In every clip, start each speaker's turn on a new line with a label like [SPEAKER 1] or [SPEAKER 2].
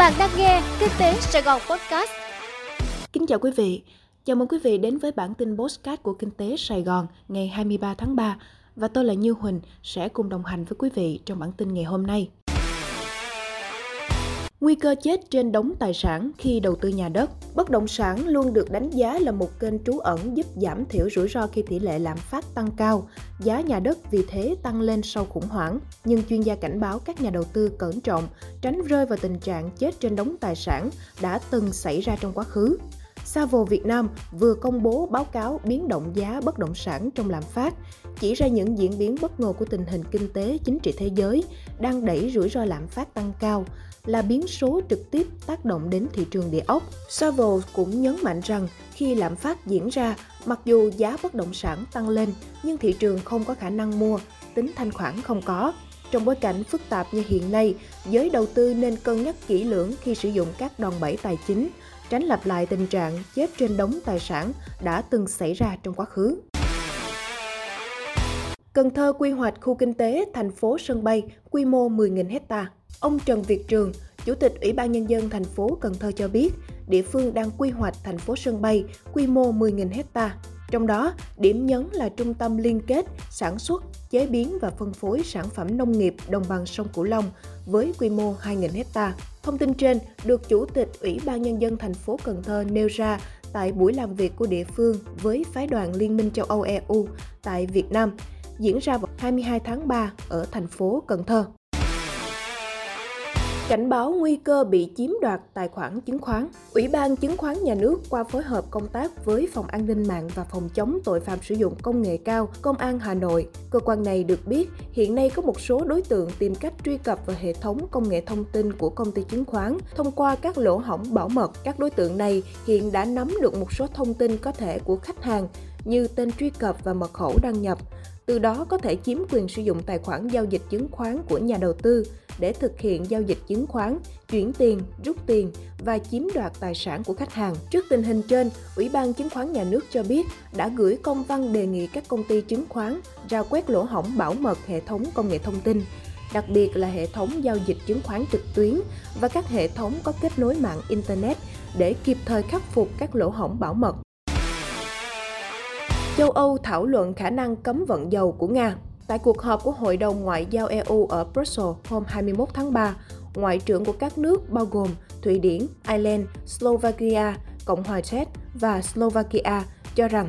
[SPEAKER 1] Bạn đang nghe Kinh tế Sài Gòn Podcast.
[SPEAKER 2] Kính chào quý vị. Chào mừng quý vị đến với bản tin podcast của Kinh tế Sài Gòn ngày 23 tháng 3 và tôi là Như Huỳnh sẽ cùng đồng hành với quý vị trong bản tin ngày hôm nay. Nguy cơ chết trên đống tài sản khi đầu tư nhà đất. Bất động sản luôn được đánh giá là một kênh trú ẩn giúp giảm thiểu rủi ro khi tỷ lệ lạm phát tăng cao. Giá nhà đất vì thế tăng lên sau khủng hoảng. Nhưng chuyên gia cảnh báo các nhà đầu tư cẩn trọng, tránh rơi vào tình trạng chết trên đống tài sản đã từng xảy ra trong quá khứ. Savo Việt Nam vừa công bố báo cáo biến động giá bất động sản trong lạm phát, chỉ ra những diễn biến bất ngờ của tình hình kinh tế chính trị thế giới đang đẩy rủi ro lạm phát tăng cao, là biến số trực tiếp tác động đến thị trường địa ốc. Savo cũng nhấn mạnh rằng khi lạm phát diễn ra, mặc dù giá bất động sản tăng lên nhưng thị trường không có khả năng mua, tính thanh khoản không có. Trong bối cảnh phức tạp như hiện nay, giới đầu tư nên cân nhắc kỹ lưỡng khi sử dụng các đòn bẩy tài chính, tránh lặp lại tình trạng chết trên đống tài sản đã từng xảy ra trong quá khứ. Cần Thơ quy hoạch khu kinh tế thành phố sân bay quy mô 10.000 hecta. Ông Trần Việt Trường, Chủ tịch Ủy ban Nhân dân thành phố Cần Thơ cho biết, địa phương đang quy hoạch thành phố sân bay quy mô 10.000 hecta. Trong đó, điểm nhấn là trung tâm liên kết, sản xuất, chế biến và phân phối sản phẩm nông nghiệp đồng bằng sông Cửu Long với quy mô 2.000 hecta. Thông tin trên được Chủ tịch Ủy ban Nhân dân thành phố Cần Thơ nêu ra tại buổi làm việc của địa phương với phái đoàn Liên minh châu Âu EU tại Việt Nam diễn ra vào 22 tháng 3 ở thành phố Cần Thơ. Cảnh báo nguy cơ bị chiếm đoạt tài khoản chứng khoán. Ủy ban Chứng khoán Nhà nước qua phối hợp công tác với Phòng An ninh mạng và Phòng chống tội phạm sử dụng công nghệ cao, Công an Hà Nội. Cơ quan này được biết hiện nay có một số đối tượng tìm cách truy cập vào hệ thống công nghệ thông tin của công ty chứng khoán thông qua các lỗ hổng bảo mật. Các đối tượng này hiện đã nắm được một số thông tin có thể của khách hàng như tên truy cập và mật khẩu đăng nhập từ đó có thể chiếm quyền sử dụng tài khoản giao dịch chứng khoán của nhà đầu tư để thực hiện giao dịch chứng khoán, chuyển tiền, rút tiền và chiếm đoạt tài sản của khách hàng. Trước tình hình trên, Ủy ban Chứng khoán Nhà nước cho biết đã gửi công văn đề nghị các công ty chứng khoán ra quét lỗ hổng bảo mật hệ thống công nghệ thông tin, đặc biệt là hệ thống giao dịch chứng khoán trực tuyến và các hệ thống có kết nối mạng Internet để kịp thời khắc phục các lỗ hổng bảo mật. Châu Âu thảo luận khả năng cấm vận dầu của Nga. Tại cuộc họp của Hội đồng Ngoại giao EU ở Brussels hôm 21 tháng 3, Ngoại trưởng của các nước bao gồm Thụy Điển, Ireland, Slovakia, Cộng hòa Czech và Slovakia cho rằng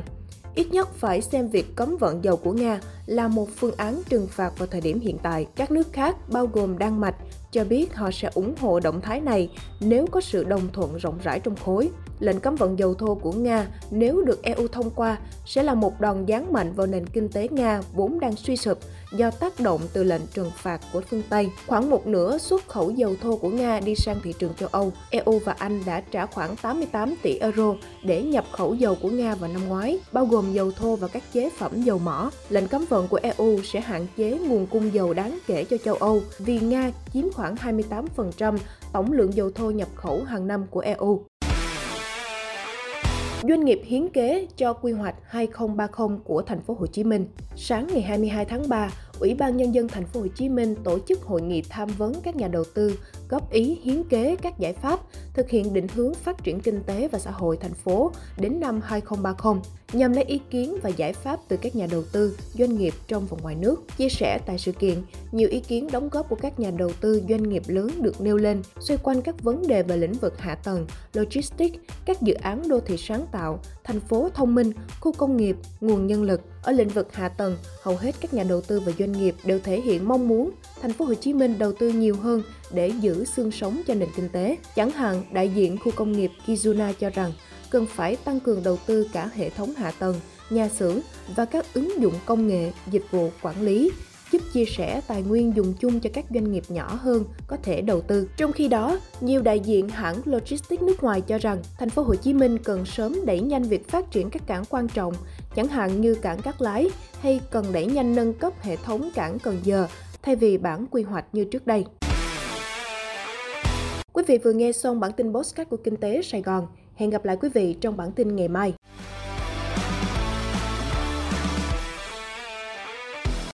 [SPEAKER 2] ít nhất phải xem việc cấm vận dầu của Nga là một phương án trừng phạt vào thời điểm hiện tại. Các nước khác, bao gồm Đan Mạch, cho biết họ sẽ ủng hộ động thái này nếu có sự đồng thuận rộng rãi trong khối. Lệnh cấm vận dầu thô của Nga nếu được EU thông qua sẽ là một đòn giáng mạnh vào nền kinh tế Nga vốn đang suy sụp do tác động từ lệnh trừng phạt của phương Tây. Khoảng một nửa xuất khẩu dầu thô của Nga đi sang thị trường châu Âu. EU và Anh đã trả khoảng 88 tỷ euro để nhập khẩu dầu của Nga vào năm ngoái, bao gồm dầu thô và các chế phẩm dầu mỏ. Lệnh cấm phận của EU sẽ hạn chế nguồn cung dầu đáng kể cho châu Âu vì Nga chiếm khoảng 28% tổng lượng dầu thô nhập khẩu hàng năm của EU. Doanh nghiệp hiến kế cho quy hoạch 2030 của thành phố Hồ Chí Minh. Sáng ngày 22 tháng 3, Ủy ban nhân dân thành phố Hồ Chí Minh tổ chức hội nghị tham vấn các nhà đầu tư góp ý hiến kế các giải pháp thực hiện định hướng phát triển kinh tế và xã hội thành phố đến năm 2030 nhằm lấy ý kiến và giải pháp từ các nhà đầu tư, doanh nghiệp trong và ngoài nước. Chia sẻ tại sự kiện, nhiều ý kiến đóng góp của các nhà đầu tư doanh nghiệp lớn được nêu lên xoay quanh các vấn đề về lĩnh vực hạ tầng, logistics, các dự án đô thị sáng tạo, thành phố thông minh, khu công nghiệp, nguồn nhân lực. Ở lĩnh vực hạ tầng, hầu hết các nhà đầu tư và doanh nghiệp đều thể hiện mong muốn thành phố Hồ Chí Minh đầu tư nhiều hơn để giữ xương sống cho nền kinh tế. Chẳng hạn, đại diện khu công nghiệp Kizuna cho rằng cần phải tăng cường đầu tư cả hệ thống hạ tầng, nhà xưởng và các ứng dụng công nghệ, dịch vụ quản lý giúp chia sẻ tài nguyên dùng chung cho các doanh nghiệp nhỏ hơn có thể đầu tư. Trong khi đó, nhiều đại diện hãng logistics nước ngoài cho rằng thành phố Hồ Chí Minh cần sớm đẩy nhanh việc phát triển các cảng quan trọng, chẳng hạn như cảng Cát Lái hay cần đẩy nhanh nâng cấp hệ thống cảng Cần Giờ thay vì bản quy hoạch như trước đây. Quý vị vừa nghe xong bản tin podcast của Kinh tế Sài Gòn. Hẹn gặp lại quý vị trong bản tin ngày mai.